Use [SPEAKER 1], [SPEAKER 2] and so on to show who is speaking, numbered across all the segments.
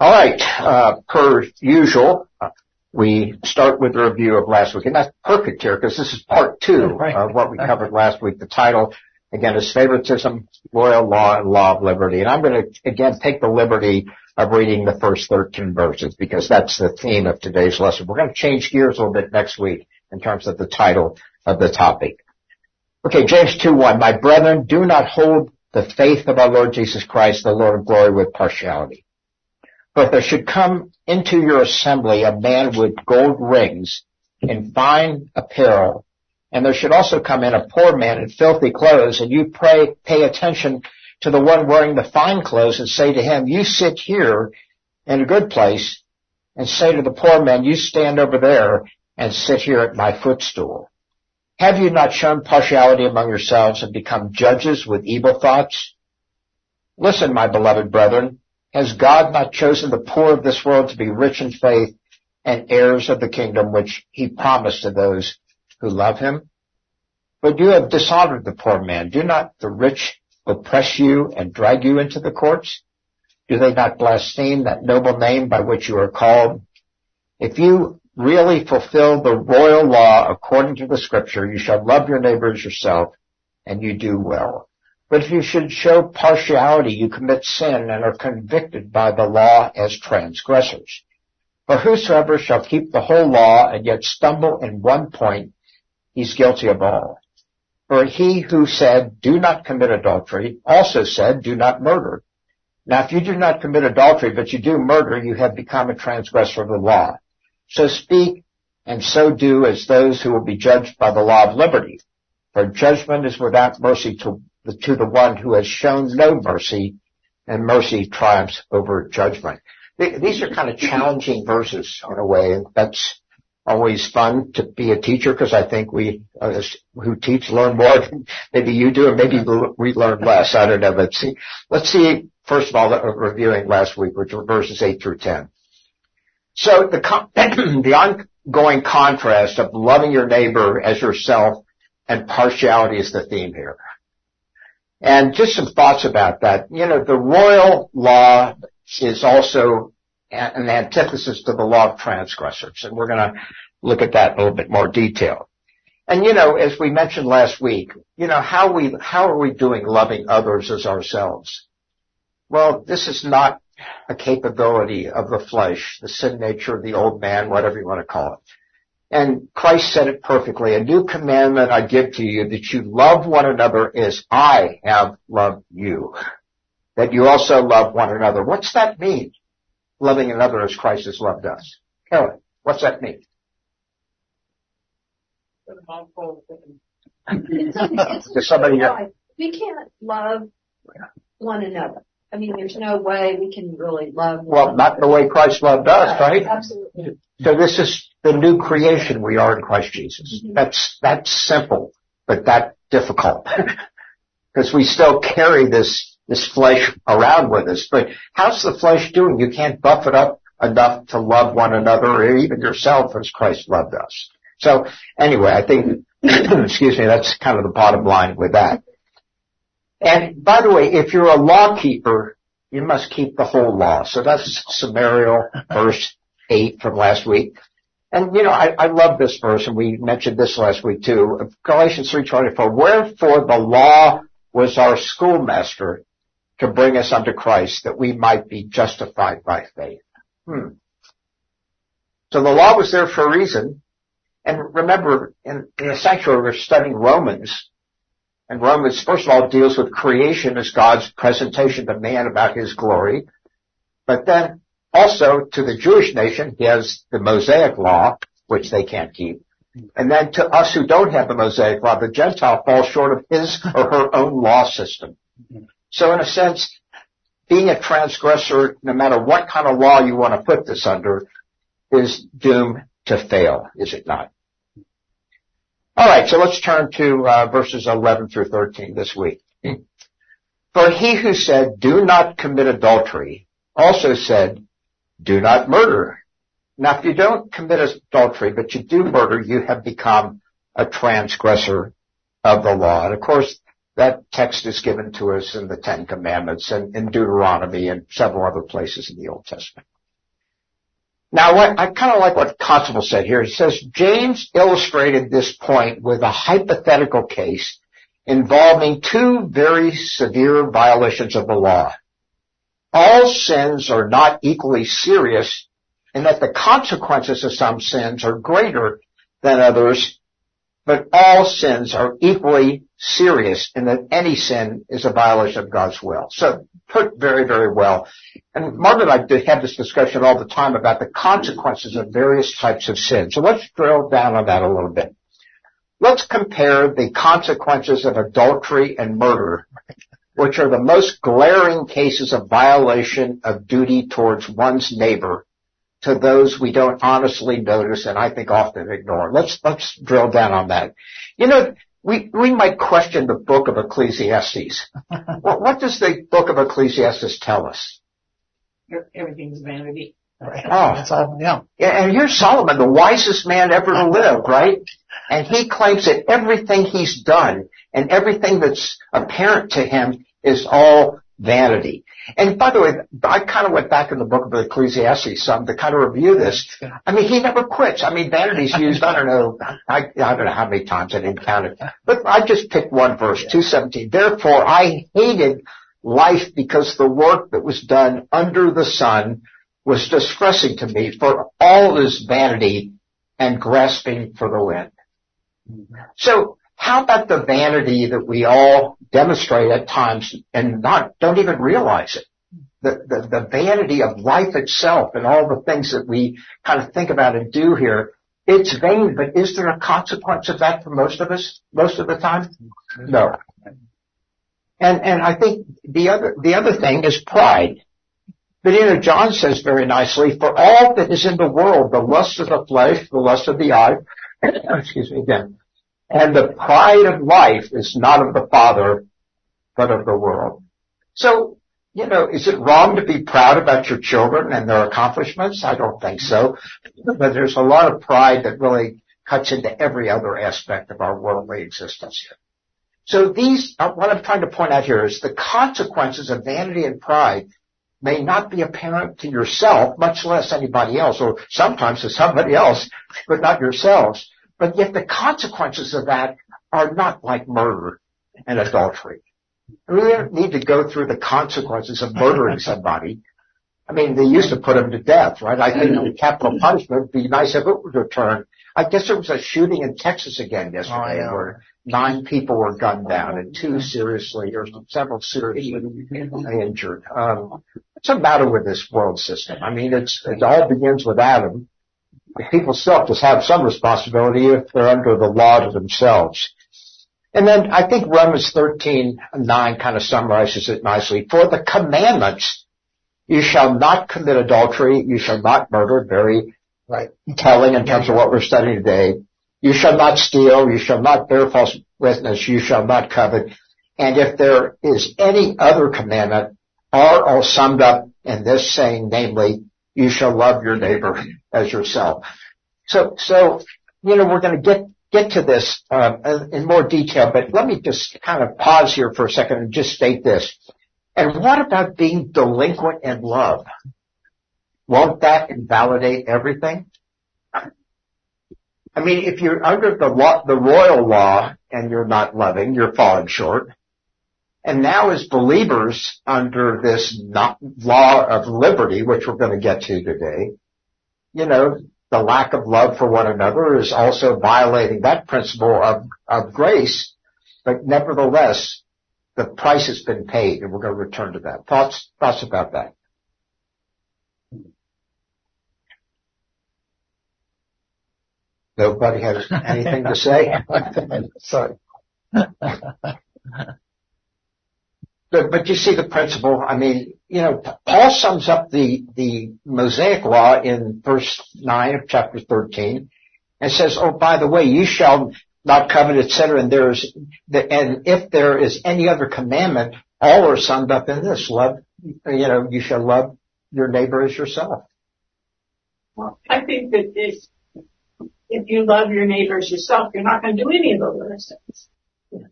[SPEAKER 1] All right, uh, per usual, we start with a review of last week, and that's perfect here because this is part two right. of what we covered last week. The title, again, is favoritism, royal law, and law of liberty. And I'm going to again take the liberty of reading the first 13 verses because that's the theme of today's lesson. We're going to change gears a little bit next week in terms of the title of the topic. Okay, James 2:1. My brethren, do not hold the faith of our Lord Jesus Christ, the Lord of glory, with partiality. If there should come into your assembly a man with gold rings and fine apparel, and there should also come in a poor man in filthy clothes, and you pray, pay attention to the one wearing the fine clothes and say to him, you sit here in a good place, and say to the poor man, you stand over there and sit here at my footstool. Have you not shown partiality among yourselves and become judges with evil thoughts? Listen, my beloved brethren, has God not chosen the poor of this world to be rich in faith and heirs of the kingdom which he promised to those who love him? But you have dishonored the poor man. Do not the rich oppress you and drag you into the courts? Do they not blaspheme that noble name by which you are called? If you really fulfill the royal law according to the scripture, you shall love your neighbor as yourself, and you do well. But if you should show partiality, you commit sin and are convicted by the law as transgressors. For whosoever shall keep the whole law and yet stumble in one point, he's guilty of all. For he who said, do not commit adultery, also said, do not murder. Now if you do not commit adultery, but you do murder, you have become a transgressor of the law. So speak and so do as those who will be judged by the law of liberty. For judgment is without mercy to to the one who has shown no mercy, and mercy triumphs over judgment. These are kind of challenging verses in a way, and that's always fun to be a teacher because I think we uh, who teach learn more than maybe you do, and maybe we learn less. I don't know. Let's see. Let's see. First of all, reviewing last week, which were verses eight through ten. So the, the ongoing contrast of loving your neighbor as yourself and partiality is the theme here. And just some thoughts about that. You know, the royal law is also an antithesis to the law of transgressors. And we're going to look at that in a little bit more detail. And you know, as we mentioned last week, you know, how we, how are we doing loving others as ourselves? Well, this is not a capability of the flesh, the sin nature of the old man, whatever you want to call it. And Christ said it perfectly. A new commandment I give to you that you love one another as I have loved you. That you also love one another. What's that mean? Loving another as Christ has loved us. Carolyn, what's that mean?
[SPEAKER 2] Does somebody We can't love one another I mean, there's no way we can really love.
[SPEAKER 1] Well, not the way Christ loved us, right?
[SPEAKER 2] Absolutely.
[SPEAKER 1] So this is the new creation we are in Christ Jesus. Mm-hmm. That's, that's simple, but that difficult. Because we still carry this, this flesh around with us. But how's the flesh doing? You can't buff it up enough to love one another or even yourself as Christ loved us. So anyway, I think, excuse me, that's kind of the bottom line with that. And by the way, if you're a law keeper, you must keep the whole law. So that's summarial verse 8 from last week. And you know, I, I love this verse, and we mentioned this last week too. Galatians 3.24, Wherefore the law was our schoolmaster to bring us unto Christ, that we might be justified by faith. Hmm. So the law was there for a reason. And remember, in, in the sanctuary, we're studying Romans, and Romans, first of all, deals with creation as God's presentation to man about his glory. But then also to the Jewish nation, he has the Mosaic law, which they can't keep. And then to us who don't have the Mosaic law, the Gentile falls short of his or her own law system. So in a sense, being a transgressor, no matter what kind of law you want to put this under, is doomed to fail, is it not? All right, so let's turn to uh, verses 11 through 13 this week. For he who said, do not commit adultery, also said, do not murder. Now if you don't commit adultery, but you do murder, you have become a transgressor of the law. And of course, That text is given to us in the Ten Commandments and in Deuteronomy and several other places in the Old Testament. Now, what, I kind of like what Constable said here. He says James illustrated this point with a hypothetical case involving two very severe violations of the law. All sins are not equally serious in that the consequences of some sins are greater than others, but all sins are equally serious in that any sin is a violation of God's will. So put very, very well. And Margaret and I have this discussion all the time about the consequences of various types of sin. So let's drill down on that a little bit. Let's compare the consequences of adultery and murder, which are the most glaring cases of violation of duty towards one's neighbor to those we don't honestly notice and I think often ignore. Let's, let's drill down on that. You know, we, we might question the book of Ecclesiastes. what, what does the book of Ecclesiastes tell us?
[SPEAKER 3] Everything's vanity.
[SPEAKER 1] Right. Oh, that's all, yeah. And here's Solomon, the wisest man ever to live, right? And he claims that everything he's done and everything that's apparent to him is all vanity. And by the way, I kind of went back in the book of Ecclesiastes some to kind of review this. I mean, he never quits. I mean, vanity's used, I don't know, I, I don't know how many times I didn't count it. But I just picked one verse, 217. Therefore, I hated life because the work that was done under the sun was distressing to me for all this vanity and grasping for the wind. So how about the vanity that we all demonstrate at times and not, don't even realize it? The, the, the vanity of life itself and all the things that we kind of think about and do here. It's vain, but is there a consequence of that for most of us most of the time? No. And, and I think the other, the other thing is pride. But you know, John says very nicely, for all that is in the world, the lust of the flesh, the lust of the eye, excuse me again, and the pride of life is not of the Father, but of the world. So, you know, is it wrong to be proud about your children and their accomplishments? I don't think so. But there's a lot of pride that really cuts into every other aspect of our worldly existence here. So these, uh, what I'm trying to point out here is the consequences of vanity and pride may not be apparent to yourself, much less anybody else, or sometimes to somebody else, but not yourselves. But yet the consequences of that are not like murder and adultery. We don't need to go through the consequences of murdering somebody. I mean, they used to put them to death, right? I think the capital punishment would be nice if it would return. I guess there was a shooting in Texas again yesterday oh, where nine people were gunned down and two seriously or several seriously injured. Um, what's the matter with this world system? I mean, it's, it all begins with Adam people still have to have some responsibility if they're under the law to themselves. And then I think Romans 13, 9 kind of summarizes it nicely. For the commandments, you shall not commit adultery, you shall not murder, very right, telling in terms of what we're studying today. You shall not steal, you shall not bear false witness, you shall not covet. And if there is any other commandment, are all summed up in this saying, namely, you shall love your neighbor as yourself. So, so, you know, we're going to get, get to this, uh, in more detail, but let me just kind of pause here for a second and just state this. And what about being delinquent in love? Won't that invalidate everything? I mean, if you're under the law, the royal law and you're not loving, you're falling short. And now as believers under this law of liberty, which we're going to get to today, you know, the lack of love for one another is also violating that principle of, of grace. But nevertheless, the price has been paid and we're going to return to that. Thoughts, thoughts about that? Nobody has anything to say? Sorry. But, but you see the principle. I mean, you know, Paul sums up the, the Mosaic law in verse 9 of chapter 13 and says, oh, by the way, you shall not covet, etc. And there's, and if there is any other commandment, all are summed up in this. Love, you know, you shall love your neighbor as yourself.
[SPEAKER 3] Well, I think that if, if you love your neighbor as yourself, you're not going to do any of those other things.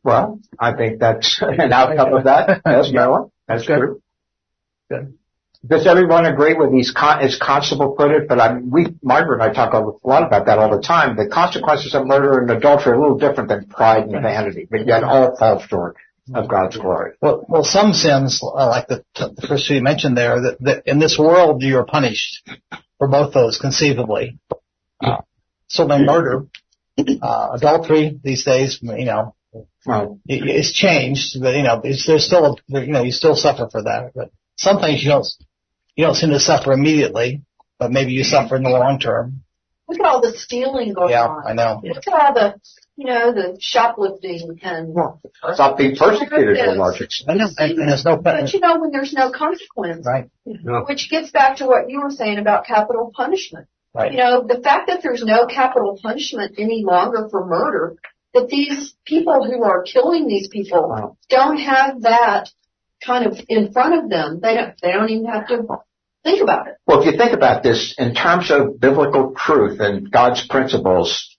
[SPEAKER 1] Well, I think that's an outcome of that. Yes, Marilyn? That's true. Good. Does everyone agree with these, con- as Constable put it? But I mean, we, Margaret and I talk a lot about that all the time. The consequences of murder and adultery are a little different than pride and vanity, but yet all fall short of God's glory.
[SPEAKER 4] Well, well, some sins, uh, like the, the first two you mentioned there, that, that in this world you're punished for both those conceivably. Uh, certainly murder, uh, adultery these days, you know, well, it's changed, but you know, it's, there's still, you know, you still suffer for that, but some things you don't, you don't seem to suffer immediately, but maybe you suffer in the long term.
[SPEAKER 2] Look at all the stealing going
[SPEAKER 4] yeah,
[SPEAKER 2] on.
[SPEAKER 4] I know.
[SPEAKER 2] Look at all the, you know, the shoplifting and.
[SPEAKER 1] Well, stop being persecuted to a large extent.
[SPEAKER 4] I know, and, and there's no.
[SPEAKER 2] But you know, when there's no consequence.
[SPEAKER 4] Right.
[SPEAKER 2] Which gets back to what you were saying about capital punishment.
[SPEAKER 4] Right.
[SPEAKER 2] You know, the fact that there's no capital punishment any longer for murder, that these people who are killing these people don't have that kind of in front of them. They don't, they don't even have to think about it.
[SPEAKER 1] Well, if you think about this in terms of biblical truth and God's principles,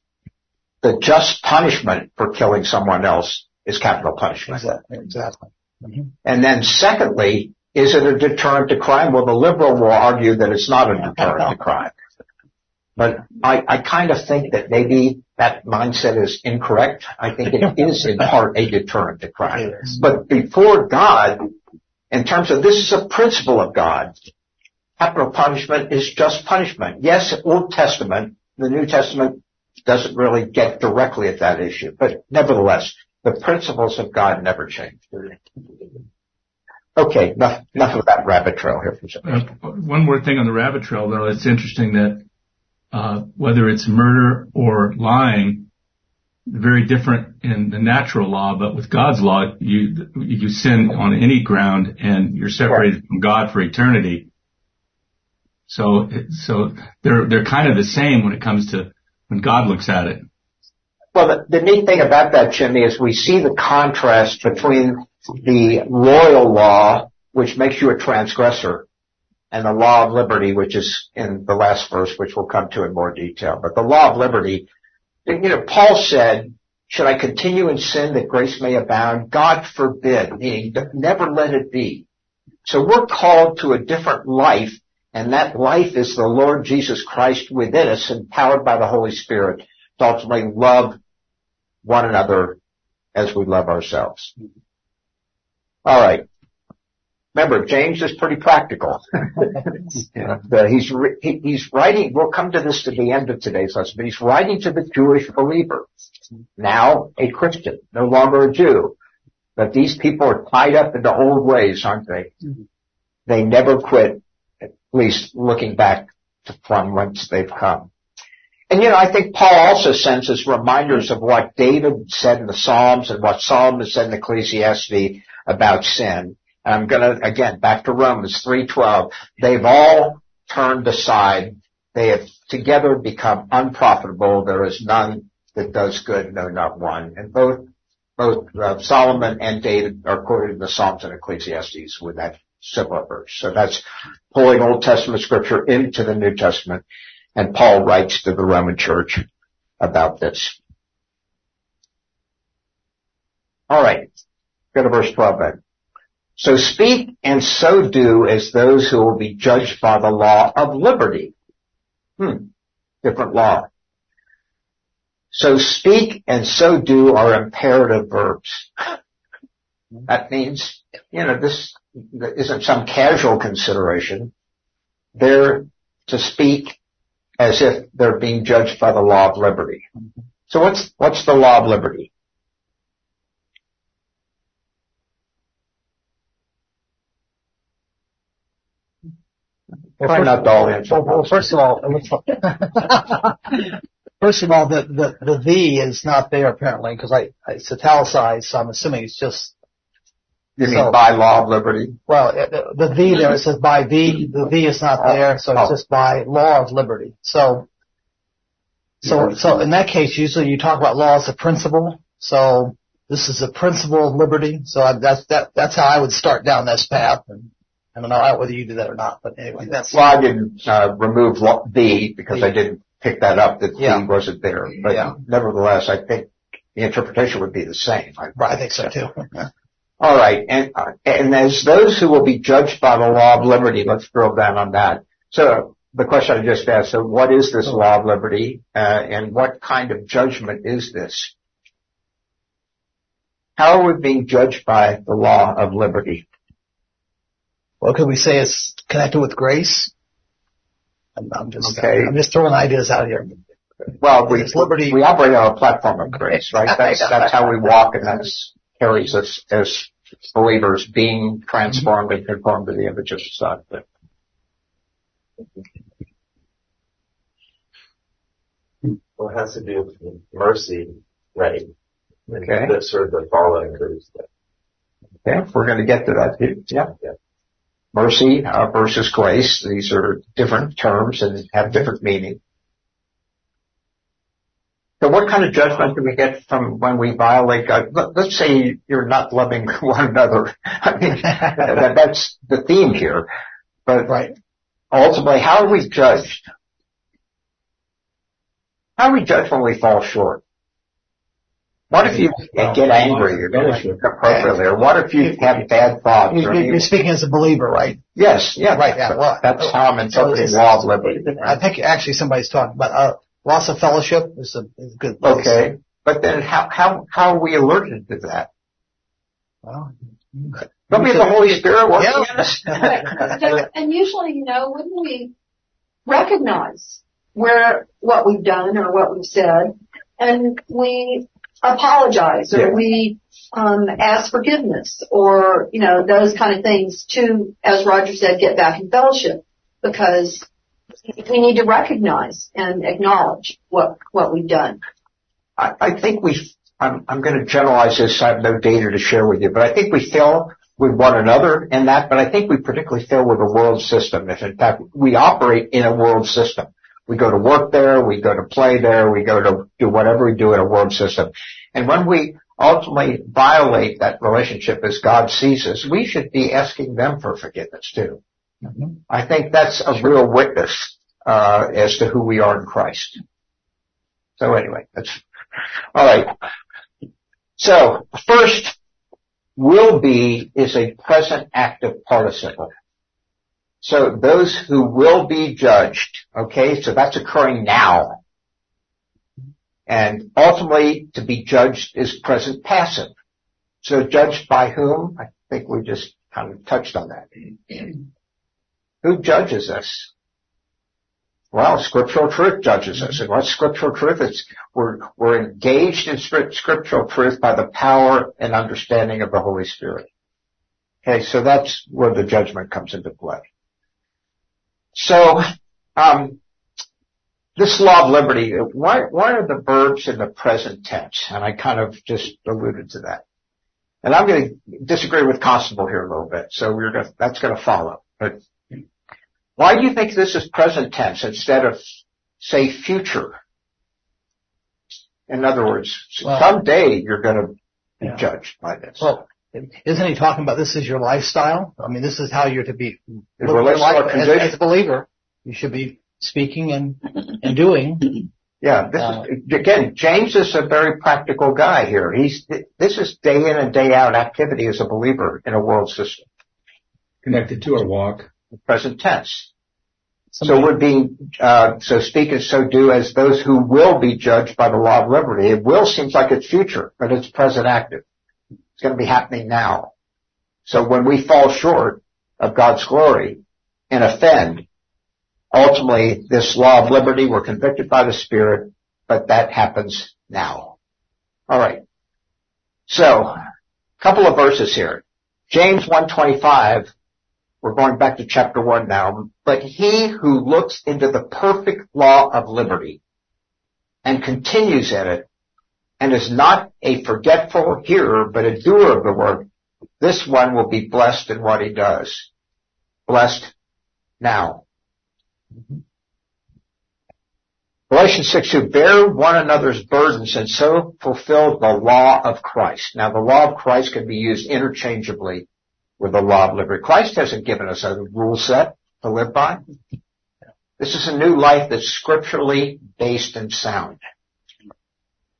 [SPEAKER 1] the just punishment for killing someone else is capital punishment.
[SPEAKER 4] Exactly. exactly. Mm-hmm.
[SPEAKER 1] And then secondly, is it a deterrent to crime? Well, the liberal will argue that it's not a deterrent to crime. But I, I kind of think that maybe that mindset is incorrect. I think it is in part a deterrent to crime. But before God, in terms of this is a principle of God, capital punishment is just punishment. Yes, Old Testament, the New Testament doesn't really get directly at that issue, but nevertheless, the principles of God never change. Okay, enough, enough of that rabbit trail here for a second.
[SPEAKER 5] Uh, one more thing on the rabbit trail, though. It's interesting that Uh, whether it's murder or lying, very different in the natural law, but with God's law, you you sin on any ground and you're separated from God for eternity. So so they're they're kind of the same when it comes to when God looks at it.
[SPEAKER 1] Well, the, the neat thing about that, Jimmy, is we see the contrast between the royal law, which makes you a transgressor, and the law of liberty, which is in the last verse, which we'll come to in more detail. But the law of liberty, you know, Paul said, should I continue in sin that grace may abound? God forbid, meaning never let it be. So we're called to a different life, and that life is the Lord Jesus Christ within us, empowered by the Holy Spirit to ultimately love one another as we love ourselves. All right. Remember, James is pretty practical. yeah. he's he, he's writing. We'll come to this to the end of today's lesson, but he's writing to the Jewish believer, now a Christian, no longer a Jew. But these people are tied up in the old ways, aren't they? Mm-hmm. They never quit, at least looking back to from whence they've come. And you know, I think Paul also sends us reminders of what David said in the Psalms and what Solomon said in Ecclesiastes about sin. I'm gonna, again, back to Romans 3.12. They've all turned aside. They have together become unprofitable. There is none that does good, no, not one. And both, both uh, Solomon and David are quoted in the Psalms and Ecclesiastes with that similar verse. So that's pulling Old Testament scripture into the New Testament. And Paul writes to the Roman church about this. All right. Go to verse 12 then. So speak and so do as those who will be judged by the law of liberty. Hmm. Different law. So speak and so do are imperative verbs. That means, you know, this isn't some casual consideration. They're to speak as if they're being judged by the law of liberty. So what's, what's the law of liberty?
[SPEAKER 4] Well, first,
[SPEAKER 1] not all answer.
[SPEAKER 4] well, well, first of all, first of all, the, the, the the is not there apparently because I, it's italicized, so I'm assuming it's just,
[SPEAKER 1] You mean by law of liberty?
[SPEAKER 4] well, it- the, the the there, it says by V, the V is not oh. there, so it's
[SPEAKER 1] Oh.
[SPEAKER 4] just by law of liberty. So, so, so in that case, usually you talk about law as a principle. So this is a principle of liberty. So I, that's, that, that's how I would start down this path. And I don't know whether you do that or not, but anyway, that's,
[SPEAKER 1] Well, I didn't uh, remove the because I didn't pick that up that
[SPEAKER 4] Yeah.
[SPEAKER 1] the wasn't there. But
[SPEAKER 4] Yeah.
[SPEAKER 1] nevertheless, I think the interpretation would be the same.
[SPEAKER 4] Right, I think so too.
[SPEAKER 1] All right, and uh, and as those who will be judged by the law of liberty, let's drill down on that. So the question I just asked, so what is this law of liberty, uh, and what kind of judgment is this? How are we being judged by the law of liberty?
[SPEAKER 4] Well, could we say it's connected with grace? I'm, I'm just,
[SPEAKER 1] Okay.
[SPEAKER 4] I'm just throwing ideas out here.
[SPEAKER 1] Well, we,
[SPEAKER 4] liberty.
[SPEAKER 1] we operate on a platform of grace, right? That's, that's how we walk and that carries us as believers being transformed and conformed to the image of the Son. But
[SPEAKER 6] Well, it has to do with mercy, right? And
[SPEAKER 1] Okay.
[SPEAKER 6] That's sort of the following groups.
[SPEAKER 1] Okay, we're going to get to that. too. Yeah.
[SPEAKER 6] Yeah.
[SPEAKER 1] Mercy uh, versus grace. These are different terms and have different meaning. So what kind of judgment do we get from when we violate God? Let- Let's say you're not loving one another. I mean, that's the theme here. But
[SPEAKER 4] Right.
[SPEAKER 1] ultimately, how are we judged? How are we judged when we fall short? What if you get angry or get appropriately, or what if you have bad thoughts?
[SPEAKER 4] You-
[SPEAKER 1] Or
[SPEAKER 4] you-
[SPEAKER 1] you,
[SPEAKER 4] You're speaking as a believer, right?
[SPEAKER 1] yes, yeah,
[SPEAKER 4] Right, yeah, well,
[SPEAKER 1] that's how I'm
[SPEAKER 4] So
[SPEAKER 1] interpreting
[SPEAKER 4] it's-
[SPEAKER 1] law of liberty.
[SPEAKER 4] I think actually somebody's talking about, uh, loss of fellowship is a, is a good place.
[SPEAKER 1] Okay, but then how how how are we alerted to that?
[SPEAKER 4] Well,
[SPEAKER 1] Don't we have the Holy Spirit working
[SPEAKER 4] Yeah.
[SPEAKER 1] in us?
[SPEAKER 2] So- and usually, you know, wouldn't we recognize where what we've done or what we've said, and we apologize or
[SPEAKER 1] Yeah.
[SPEAKER 2] we um, ask forgiveness or you know those kind of things to, as Roger said, get back in fellowship because we need to recognize and acknowledge what what we've done.
[SPEAKER 1] I, I think we, I'm, I'm going to generalize this. I have no data to share with you, but I think we fail with one another in that, but I think we particularly fail with the world system. If in fact we operate in a world system, we go to work there, we go to play there, we go to do whatever we do in a world system. And when we ultimately violate that relationship as God sees us, we should be asking them for forgiveness too.
[SPEAKER 4] Mhm.
[SPEAKER 1] I think that's a real witness, uh, as to who we are in Christ. So anyway, that's, alright. So, first, will be is a present active participle. So those who will be judged, okay, so that's occurring now. And ultimately, to be judged is present passive. So judged by whom? I think we just kind of touched on that. Who judges us? Well, scriptural truth judges us. And what's scriptural truth? It's, we're, we're engaged in scrip- scriptural truth by the power and understanding of the Holy Spirit. Okay, so that's where the judgment comes into play. So, um, this law of liberty, why, why are the verbs in the present tense? And I kind of just alluded to that. And I'm going to disagree with Constable here a little bit, so we're going to, that's going to follow. But why do you think this is present tense instead of, say, future? In other words,
[SPEAKER 4] Well-
[SPEAKER 1] someday you're going to be
[SPEAKER 4] Yeah.
[SPEAKER 1] judged by this.
[SPEAKER 4] Well, isn't he talking about this is your lifestyle? I mean, this is how you're to be.
[SPEAKER 1] It
[SPEAKER 4] live your
[SPEAKER 1] relates to our
[SPEAKER 4] life as, as a believer, you should be speaking and, and doing.
[SPEAKER 1] Yeah, this
[SPEAKER 4] Uh,
[SPEAKER 1] is, again, James is a very practical guy here. He's, this is day in and day out activity as a believer in a world system,
[SPEAKER 5] Connected to our walk.
[SPEAKER 1] present tense. So we're being, uh, so speak and so do as those who will be judged by the law of liberty. It will seems like it's future, but it's present active. It's going to be happening now. So when we fall short of God's glory and offend, ultimately this law of liberty, we're convicted by the Spirit, but that happens now. Alright. So, couple of verses here. James 125, we're going back to chapter 1 now, but he who looks into the perfect law of liberty and continues in it and is not a forgetful hearer but a doer of the work, this one will be blessed in what he does. Blessed now. Mm-hmm. Galatians 6, who bear one another's burdens and so fulfill the law of Christ. Now the law of Christ can be used interchangeably with the law of liberty. Christ hasn't given us a rule set to live by. This is a new life that's scripturally based and sound.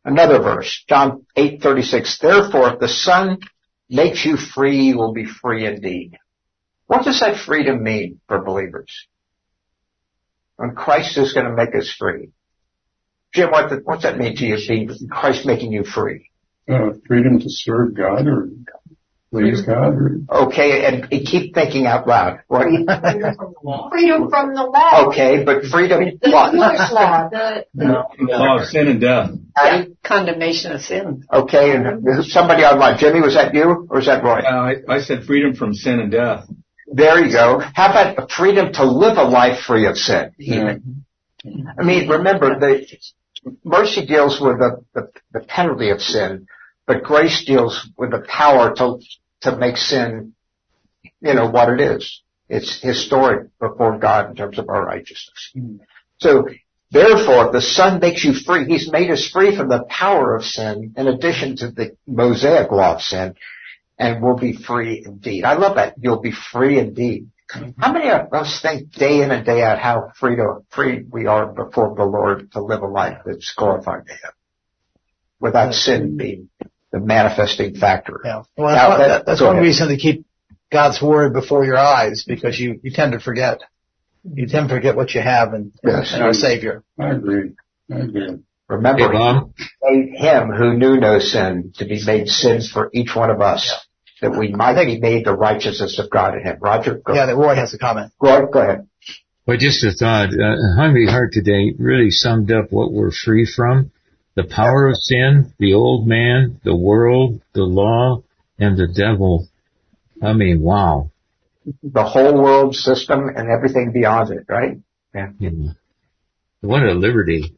[SPEAKER 1] Another verse, John 8:36. Therefore, if the Son makes you free, you will be free indeed. What does that freedom mean for believers? When Christ is going to make us free. Jim, what the, what's that mean to you, being Christ making you free?
[SPEAKER 7] Uh, freedom to serve God or please God or...
[SPEAKER 1] Okay, and, and keep thinking out loud. What?
[SPEAKER 2] Freedom from the law. Freedom from the law.
[SPEAKER 1] Okay, but freedom
[SPEAKER 2] The
[SPEAKER 1] what?
[SPEAKER 2] Jewish law, the, the
[SPEAKER 5] The law of sin and death.
[SPEAKER 3] Yeah, Condemnation of sin.
[SPEAKER 1] Okay, and there's somebody online. Jimmy, was that you or was that Roy?
[SPEAKER 5] Uh, I, I said freedom from sin and death.
[SPEAKER 1] There you go. How about freedom to live a life free of sin? I mean, remember, the mercy deals with the, the, the penalty of sin, but grace deals with the power to to make sin, you know, what it is. It's historic before God in terms of our righteousness. Mm-hmm. So, therefore, the Son makes you free, He's made us free from the power of sin, in addition to the Mosaic law of sin, and we'll be free indeed. I love that. You'll be free indeed. Mm-hmm. How many of us think day in and day out how free to, free we are before the Lord to live a life that's glorifying to Him? Without sin being the manifesting factor.
[SPEAKER 4] Yeah. Well,
[SPEAKER 1] Now,
[SPEAKER 4] that's,
[SPEAKER 1] that-
[SPEAKER 4] that- that's one reason to keep God's word before your eyes because you, you tend to forget. You tend to forget what you have in,
[SPEAKER 1] Yes.
[SPEAKER 4] in our Savior.
[SPEAKER 7] I agree. I agree.
[SPEAKER 1] Remember,
[SPEAKER 8] Hey, Bob.
[SPEAKER 1] He made Him who knew no sin to be made sin for each one of us, that we might be made the righteousness of God in Him. Roger, go,
[SPEAKER 4] Yeah, that Roy has a comment.
[SPEAKER 1] Roy, go ahead.
[SPEAKER 8] Well, just a thought. Uh, Hungry Heart today really summed up what we're free from. The power of sin, the old man, the world, the law, and the devil. I mean, wow.
[SPEAKER 1] The whole world system and everything beyond it, right?
[SPEAKER 8] Yeah. know, what a liberty.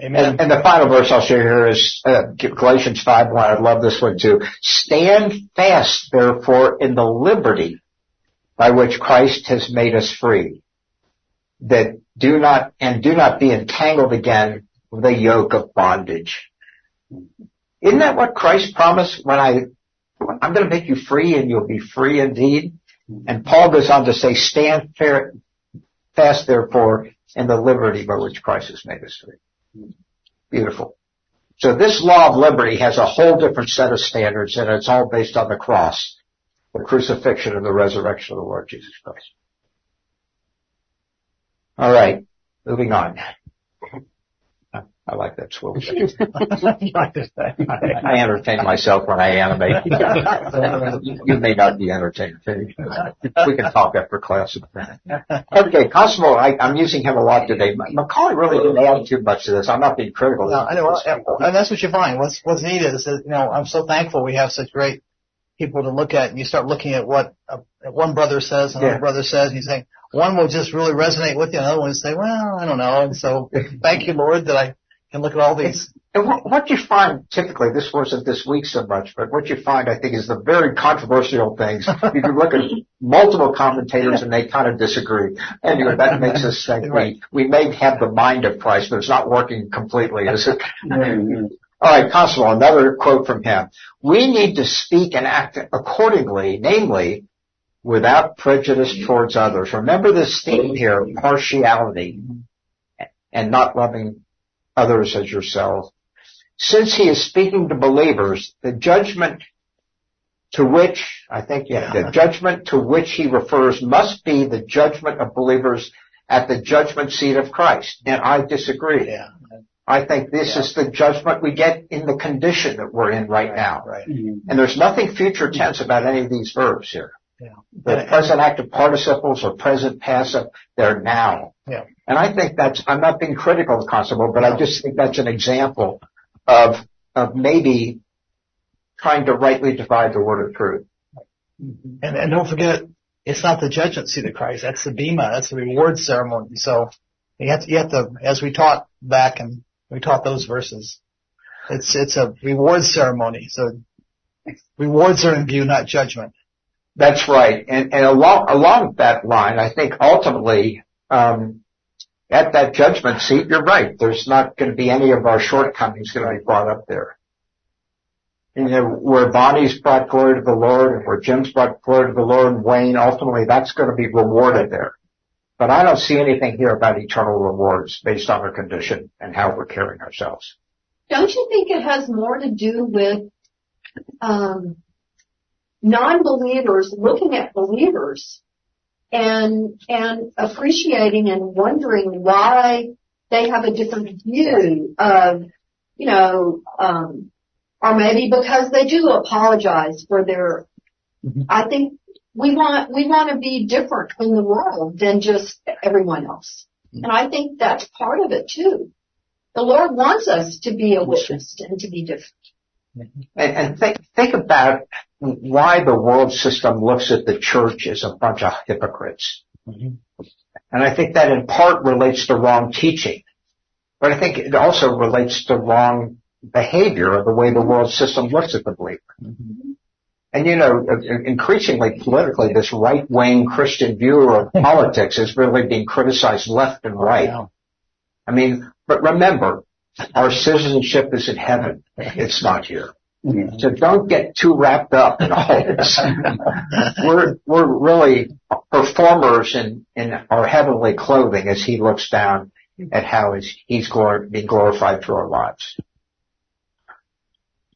[SPEAKER 4] Amen.
[SPEAKER 1] And, the final verse I'll share here is uh, Galatians 5 1. I love this one too. Stand fast, therefore, in the liberty by which Christ has made us free. That do not, and do not be entangled again with a yoke of bondage. Isn't that what Christ promised when I, I'm going to make you free and you'll be free indeed? And Paul goes on to say, stand fair, fast therefore in the liberty by which Christ has made us free. Beautiful. So this law of liberty has a whole different set of standards and it's all based on the cross, the crucifixion and the resurrection of the Lord Jesus Christ. All right, moving on. I like that swivel.
[SPEAKER 4] You like this thing.
[SPEAKER 1] I, entertain myself when I animate. you, may not be entertained. too. We can talk after class. About that. Okay, Cosmo, I, I'm using him a lot today. Macaulay really didn't add too much to this. I'm not being critical.
[SPEAKER 4] No, I know, and that's what you find. What's what's neat is that you know I'm so thankful we have such great people to look at, and you start looking at what uh, one brother says, and another
[SPEAKER 1] Yeah.
[SPEAKER 4] brother says, and you think one will just really resonate with you, and another one will say, well, I don't know. And so, thank you, Lord, that I can look at all these.
[SPEAKER 1] And what, you find typically, this wasn't this week so much, but what you find, I think, is the very controversial things. You can look at multiple commentators and they kind of disagree. Anyway, that makes us think we, we may have the mind of Christ, but it's not working completely, is it? All right, Constable, another quote from him. We need to speak and act accordingly, namely, without prejudice towards others. Remember this theme here, partiality and not loving others as yourself. Since he is speaking to believers, the judgment to which, I think, yeah, the judgment to which he refers must be the judgment of believers at the judgment seat of Christ. And I disagree.
[SPEAKER 4] Yeah,
[SPEAKER 1] I think this
[SPEAKER 4] Yeah.
[SPEAKER 1] is the judgment we get in the condition that we're in right now.
[SPEAKER 4] right.
[SPEAKER 1] And there's nothing future tense about any of these verbs here.
[SPEAKER 4] Yeah.
[SPEAKER 1] The present active participles or present passive, they're now.
[SPEAKER 4] Yeah.
[SPEAKER 1] And I think that's, I'm not being critical of Constable, but I just think that's an example of, of maybe trying to rightly divide the word of truth. Mm-hmm.
[SPEAKER 4] And, and don't forget, it's not the judgment seat of Christ. That's the bema. That's the reward ceremony. So you have to, you have to, as we taught back and we taught those verses, it's, it's a reward ceremony. So rewards are in view, not judgment.
[SPEAKER 1] That's right. And, and along, along that line, I think ultimately, um, at that judgment seat, you're right. There's not going to be any of our shortcomings going to be brought up there. You know, where Bonnie's brought glory to the Lord where Jim's brought glory to the Lord and Wayne, ultimately that's going to be rewarded there. But I don't see anything here about eternal rewards based on our condition and how we're carrying ourselves.
[SPEAKER 2] don't you think it has more to do with um, non-believers looking at believers and and appreciating and wondering why they have a different view of, you know, um, or maybe because they do apologize for their. Mm-hmm. I think we want we want to be different in the world than just everyone else, mm-hmm. and I think that's part of it too. The Lord wants us to be a witness and to be different.
[SPEAKER 1] And, and think, think about why the world system looks at the church as a bunch of hypocrites. Mm-hmm. And I think that in part relates to wrong teaching. But I think it also relates to wrong behavior of the way the world system looks at the believer. Mm-hmm. And you know, increasingly politically, this right-wing Christian view of politics is really being criticized left and right. I mean, but remember, our citizenship is in heaven. It's not here. So don't get too wrapped up in all this. we're, we're really performers in, in our heavenly clothing as he looks down at how he's he's glor- being glorified through our lives.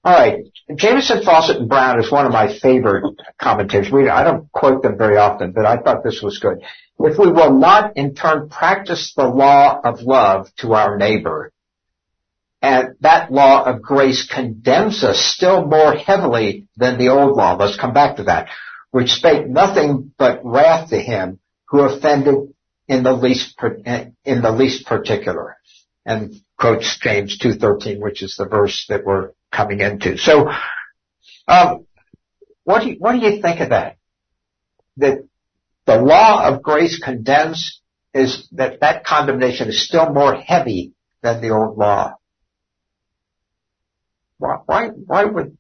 [SPEAKER 1] All right. Jamieson Fausset and Brown is one of my favorite commentators. We, I don't quote them very often, but I thought this was good. If we will not in turn practice the law of love to our neighbor, and that law of grace condemns us still more heavily than the old law. Let's come back to that. Which spake nothing but wrath to him who offended in the least, in the least particular. And quotes James 2.13, which is the verse that we're coming into. So, um, what do you, what do you think of that? That the law of grace condemns is that that condemnation is still more heavy than the old law. Why, would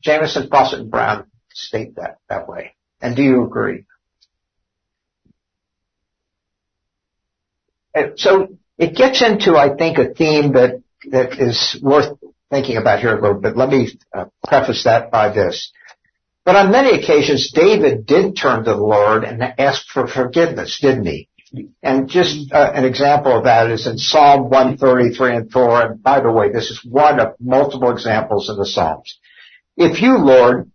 [SPEAKER 1] Jamieson, Fausset, and Brown state that that way? And do you agree? So it gets into, I think, a theme that that is worth thinking about here a little bit. Let me uh, preface that by this. But on many occasions, David did turn to the Lord and ask for forgiveness, didn't he? And just uh, an example of that is in Psalm 133 and 4. And by the way, this is one of multiple examples in the Psalms. If you, Lord,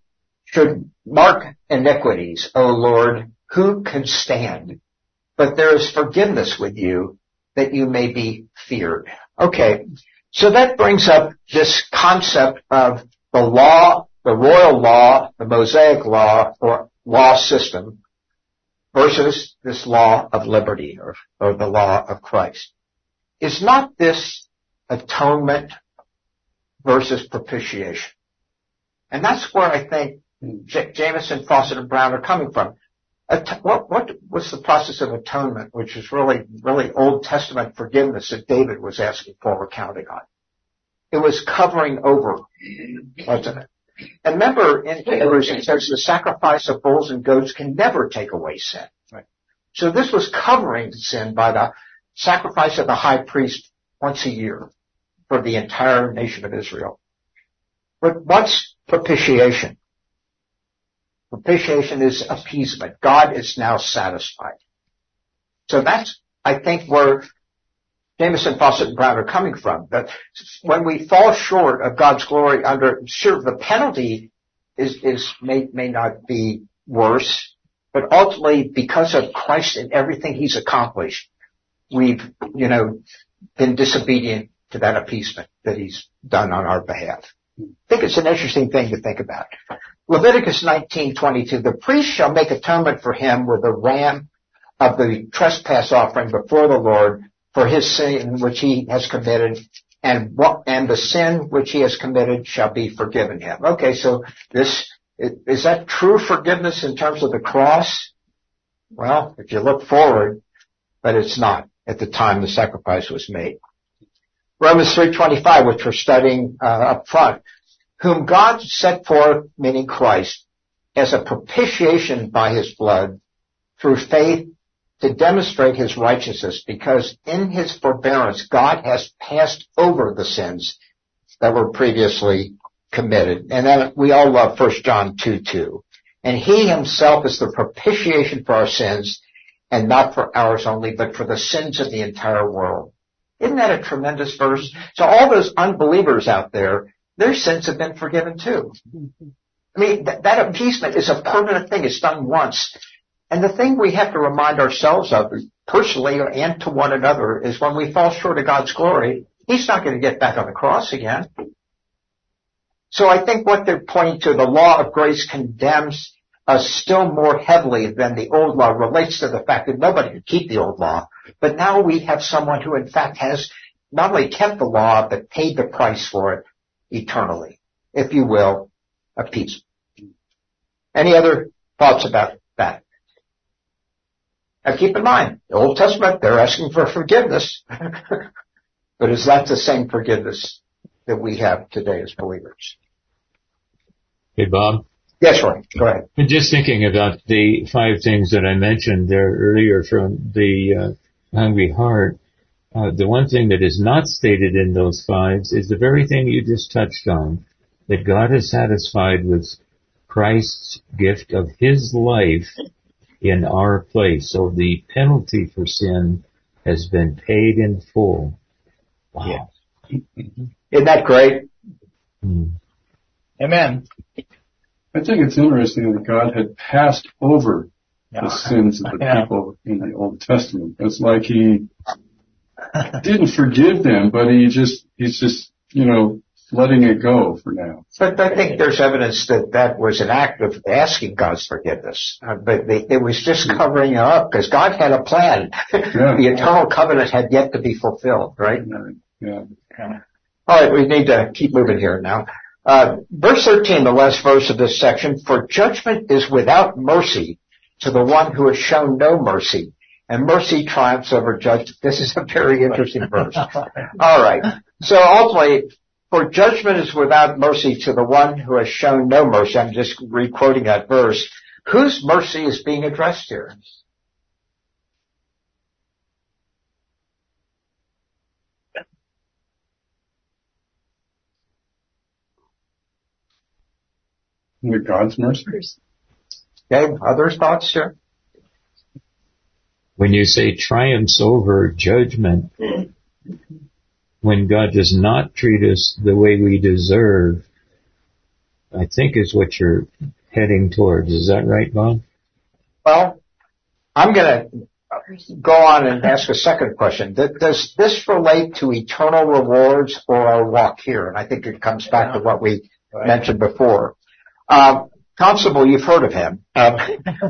[SPEAKER 1] should mark iniquities, O Lord, who can stand? But there is forgiveness with you that you may be feared. Okay. So that brings up this concept of the law, the royal law, the Mosaic law, or law system, versus this law of liberty or, or the law of Christ. Is not this atonement versus propitiation? And that's where I think J- Jamieson, Fausset, and Brown are coming from. At- what, what was the process of atonement, which is really, really Old Testament forgiveness that David was asking for or counting on? It was covering over, wasn't it? And remember, in Hebrews it says the sacrifice of bulls and goats can never take away sin. Right. So this was covering sin by the sacrifice of the high priest once a year for the entire nation of Israel. But what's propitiation? Propitiation is appeasement. God is now satisfied. So that's, I think, where Jamieson, Fausset, and Brown are coming from. That when we fall short of God's glory under, sure, the penalty is, is, may, may not be worse, but ultimately because of Christ and everything He's accomplished, we've, you know, been disobedient to that appeasement that He's done on our behalf. I think it's an interesting thing to think about. Leviticus 19:22, the priest shall make atonement for him with a ram of the trespass offering before the Lord for his sin which he has committed, and what, and the sin which he has committed shall be forgiven him. Okay, so this, is that true forgiveness in terms of the cross? Well, if you look forward, but it's not at the time the sacrifice was made. Romans 3.25, which we're studying uh, up front, whom God set forth, meaning Christ, as a propitiation by his blood through faith to demonstrate his righteousness because in his forbearance God has passed over the sins that were previously committed. And then we all love 1 John 2 2. And he himself is the propitiation for our sins and not for ours only, but for the sins of the entire world. Isn't that a tremendous verse? So all those unbelievers out there, their sins have been forgiven too. I mean, th- that appeasement is a permanent thing. It's done once. And the thing we have to remind ourselves of personally and to one another is when we fall short of God's glory, He's not going to get back on the cross again. So I think what they're pointing to, the law of grace condemns us still more heavily than the old law relates to the fact that nobody could keep the old law. But now we have someone who in fact has not only kept the law, but paid the price for it eternally, if you will, a peace. Any other thoughts about that? Now keep in mind, the Old Testament, they're asking for forgiveness. but is that the same forgiveness that we have today as believers?
[SPEAKER 8] Hey, Bob.
[SPEAKER 1] Yes, Roy. Go ahead.
[SPEAKER 8] I'm just thinking about the five things that I mentioned there earlier from the uh, Hungry Heart. Uh, the one thing that is not stated in those fives is the very thing you just touched on, that God is satisfied with Christ's gift of His life in our place. So the penalty for sin has been paid in full. Wow.
[SPEAKER 1] Yeah. Isn't that great?
[SPEAKER 4] Hmm. Amen.
[SPEAKER 7] I think it's interesting that God had passed over yeah. the sins of the yeah. people in the Old Testament. It's like he didn't forgive them, but he just, he's just, you know, letting it go for now.
[SPEAKER 1] But I think there's evidence that that was an act of asking God's forgiveness. Uh, but they, it was just covering it up because God had a plan. Yeah. the eternal covenant had yet to be fulfilled, right?
[SPEAKER 7] Yeah.
[SPEAKER 1] All right, we need to keep moving here now. Uh, verse 13, the last verse of this section, for judgment is without mercy to the one who has shown no mercy, and mercy triumphs over judgment. This is a very interesting verse. All right. So ultimately, for judgment is without mercy to the one who has shown no mercy. I'm just re-quoting that verse. Whose mercy is being addressed here?
[SPEAKER 7] With God's mercy.
[SPEAKER 1] Okay, other thoughts here?
[SPEAKER 8] When you say triumphs over judgment, when God does not treat us the way we deserve, I think is what you're heading towards. Is that right, Bob?
[SPEAKER 1] Well, I'm going to go on and ask a second question. Does this relate to eternal rewards or our walk here? And I think it comes back to what we mentioned before. Um, Constable, you've heard of him. Um,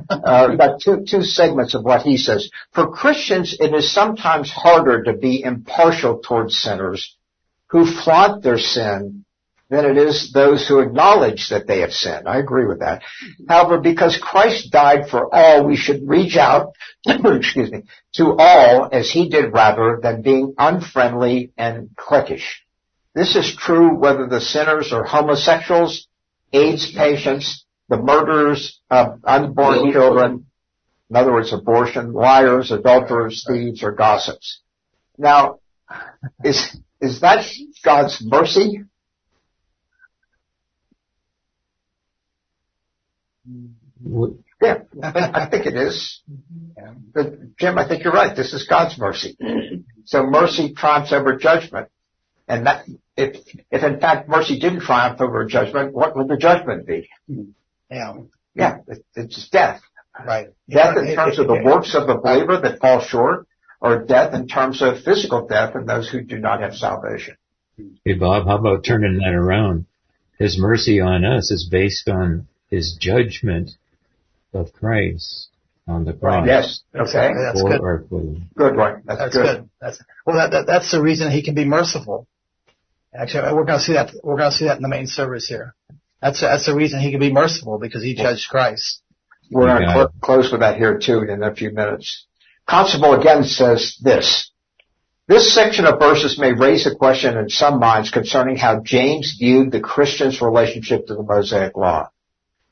[SPEAKER 1] uh, got two, two segments of what he says. For Christians, it is sometimes harder to be impartial towards sinners who flaunt their sin than it is those who acknowledge that they have sinned. I agree with that. However, because Christ died for all, we should reach out, excuse me, to all as he did rather than being unfriendly and cliquish. This is true whether the sinners are homosexuals, AIDS patients, the murderers of unborn children, in other words, abortion, liars, adulterers, thieves, or gossips. Now, is, is that God's mercy? Yeah, I think it is. But Jim, I think you're right. This is God's mercy. So mercy triumphs over judgment. And that, if, if in fact mercy didn't triumph over judgment, what would the judgment be?
[SPEAKER 4] Yeah.
[SPEAKER 1] Yeah, it's death.
[SPEAKER 4] Right.
[SPEAKER 1] Death in terms of the works of the believer that fall short, or death in terms of physical death in those who do not have salvation.
[SPEAKER 8] Hey Bob, how about turning that around? His mercy on us is based on his judgment of Christ on the cross.
[SPEAKER 1] Yes. Okay.
[SPEAKER 4] That's good.
[SPEAKER 1] Good, right. That's,
[SPEAKER 4] that's
[SPEAKER 1] good.
[SPEAKER 4] good. That's, well, that, that, that's the reason he can be merciful. Actually, we're going to see that. We're going to see that in the main service here. That's that's the reason he can be merciful because he judged Christ.
[SPEAKER 1] We're going to cl- close with that here too in a few minutes. Constable again says this. This section of verses may raise a question in some minds concerning how James viewed the Christian's relationship to the Mosaic Law.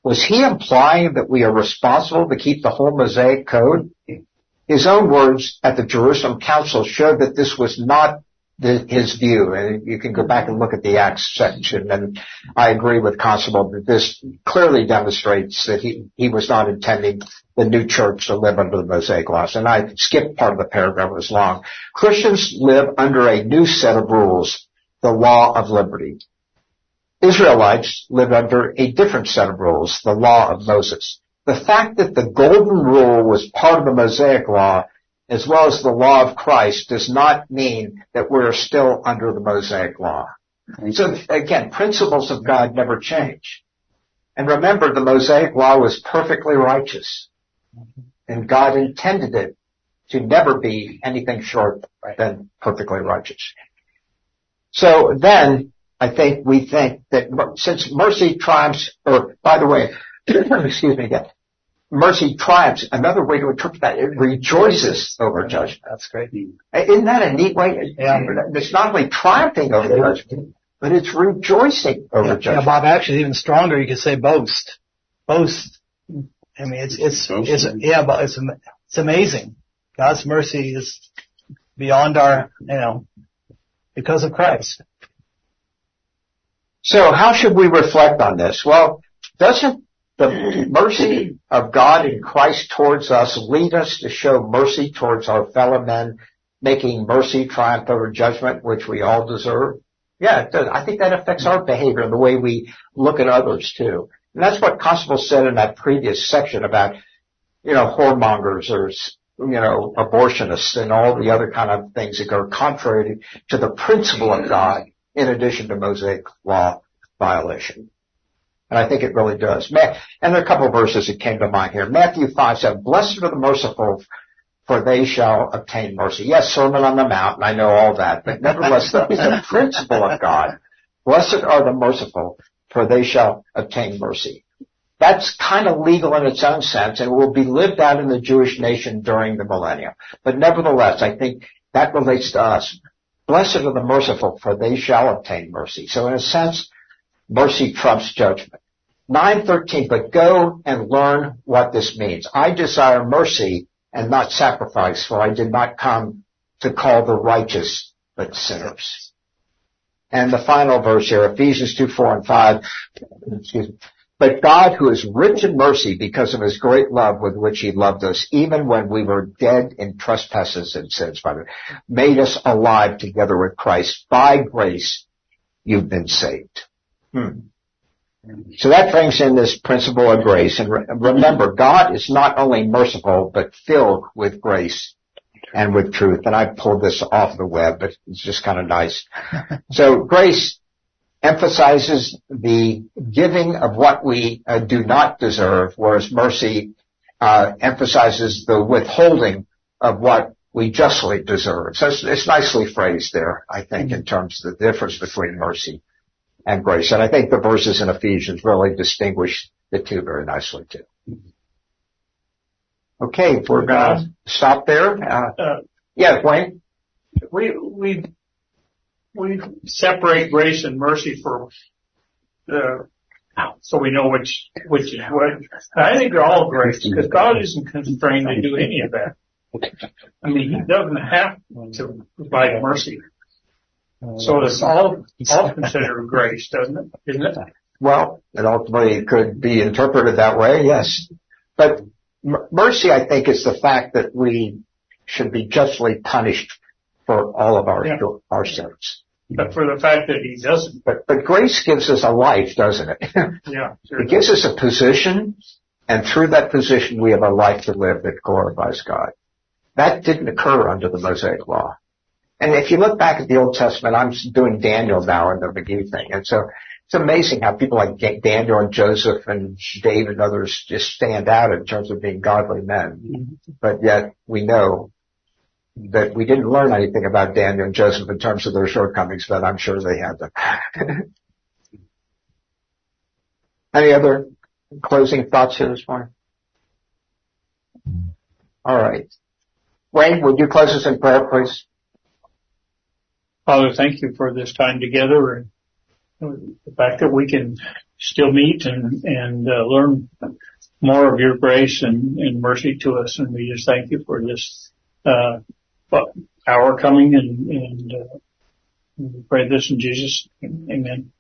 [SPEAKER 1] Was he implying that we are responsible to keep the whole Mosaic Code? His own words at the Jerusalem Council showed that this was not the, his view. And you can go back and look at the Acts section, and I agree with Constable that this clearly demonstrates that he, he was not intending the new church to live under the Mosaic laws. And I skipped part of the paragraph, it was long. Christians live under a new set of rules, the law of liberty. Israelites live under a different set of rules, the law of Moses. The fact that the golden rule was part of the Mosaic law as well as the law of Christ does not mean that we're still under the Mosaic law. So again, principles of God never change. And remember, the Mosaic law was perfectly righteous. And God intended it to never be anything short than perfectly righteous. So then, I think we think that since mercy triumphs, or by the way, excuse me again, mercy triumphs. Another way to interpret that, it rejoices over judgment.
[SPEAKER 4] That's great.
[SPEAKER 1] Isn't that a neat way? Yeah. It's not only triumphing over judgment, but it's rejoicing over
[SPEAKER 4] yeah,
[SPEAKER 1] judgment.
[SPEAKER 4] Yeah, Bob, actually even stronger, you could say boast. Boast. I mean, it's, it's, it's, yeah, but it's, it's amazing. God's mercy is beyond our, you know, because of Christ.
[SPEAKER 1] So how should we reflect on this? Well, doesn't the mercy of God in Christ towards us lead us to show mercy towards our fellow men, making mercy triumph over judgment, which we all deserve? Yeah, it does. I think that affects our behavior and the way we look at others too. And that's what Constable said in that previous section about, you know, whoremongers or, you know, abortionists and all the other kind of things that go contrary to the principle of God in addition to Mosaic law violation. And I think it really does. And there are a couple of verses that came to mind here. Matthew 5 said, Blessed are the merciful, for they shall obtain mercy. Yes, Sermon on the Mount, and I know all that, but nevertheless, that is the principle of God. Blessed are the merciful, for they shall obtain mercy. That's kind of legal in its own sense and will be lived out in the Jewish nation during the millennium. But nevertheless, I think that relates to us. Blessed are the merciful, for they shall obtain mercy. So in a sense, mercy trumps judgment. 913, but go and learn what this means. I desire mercy and not sacrifice, for I did not come to call the righteous, but sinners. And the final verse here, Ephesians 2, 4 and 5, excuse me. But God, who is rich in mercy because of his great love with which he loved us, even when we were dead in trespasses and sins, made us alive together with Christ. By grace, you've been saved. Hmm. So that brings in this principle of grace. And re- remember, God is not only merciful, but filled with grace and with truth. And I pulled this off the web, but it's just kind of nice. so grace emphasizes the giving of what we uh, do not deserve, whereas mercy uh, emphasizes the withholding of what we justly deserve. So it's, it's nicely phrased there, I think, in terms of the difference between mercy and grace. And I think the verses in Ephesians really distinguish the two very nicely too. Okay, we're gonna stop there. Uh, uh, yeah, Wayne?
[SPEAKER 9] We, we, we separate grace and mercy for the, so we know which, which is what. I think they're all grace because God isn't constrained to do any of that. I mean, He doesn't have to provide mercy. So it's all, all considered grace, doesn't it? Isn't it?
[SPEAKER 1] Well, it ultimately could be interpreted that way, yes. But mercy, I think, is the fact that we should be justly punished for all of our, yeah. our sins.
[SPEAKER 9] But for the fact that he doesn't.
[SPEAKER 1] But, but grace gives us a life, doesn't it?
[SPEAKER 9] yeah. Sure
[SPEAKER 1] it gives us a position, and through that position we have a life to live that glorifies God. That didn't occur under the Mosaic Law. And if you look back at the Old Testament, I'm doing Daniel now in the McGee thing. And so it's amazing how people like Daniel and Joseph and David and others just stand out in terms of being godly men. Mm-hmm. But yet we know that we didn't learn anything about Daniel and Joseph in terms of their shortcomings, but I'm sure they had them. Any other closing thoughts here this morning? All right. Wayne, would you close us in prayer, please?
[SPEAKER 9] Father, thank you for this time together and the fact that we can still meet and, and uh, learn more of your grace and, and, mercy to us. And we just thank you for this uh, hour coming and, and uh, We pray this in Jesus. Amen.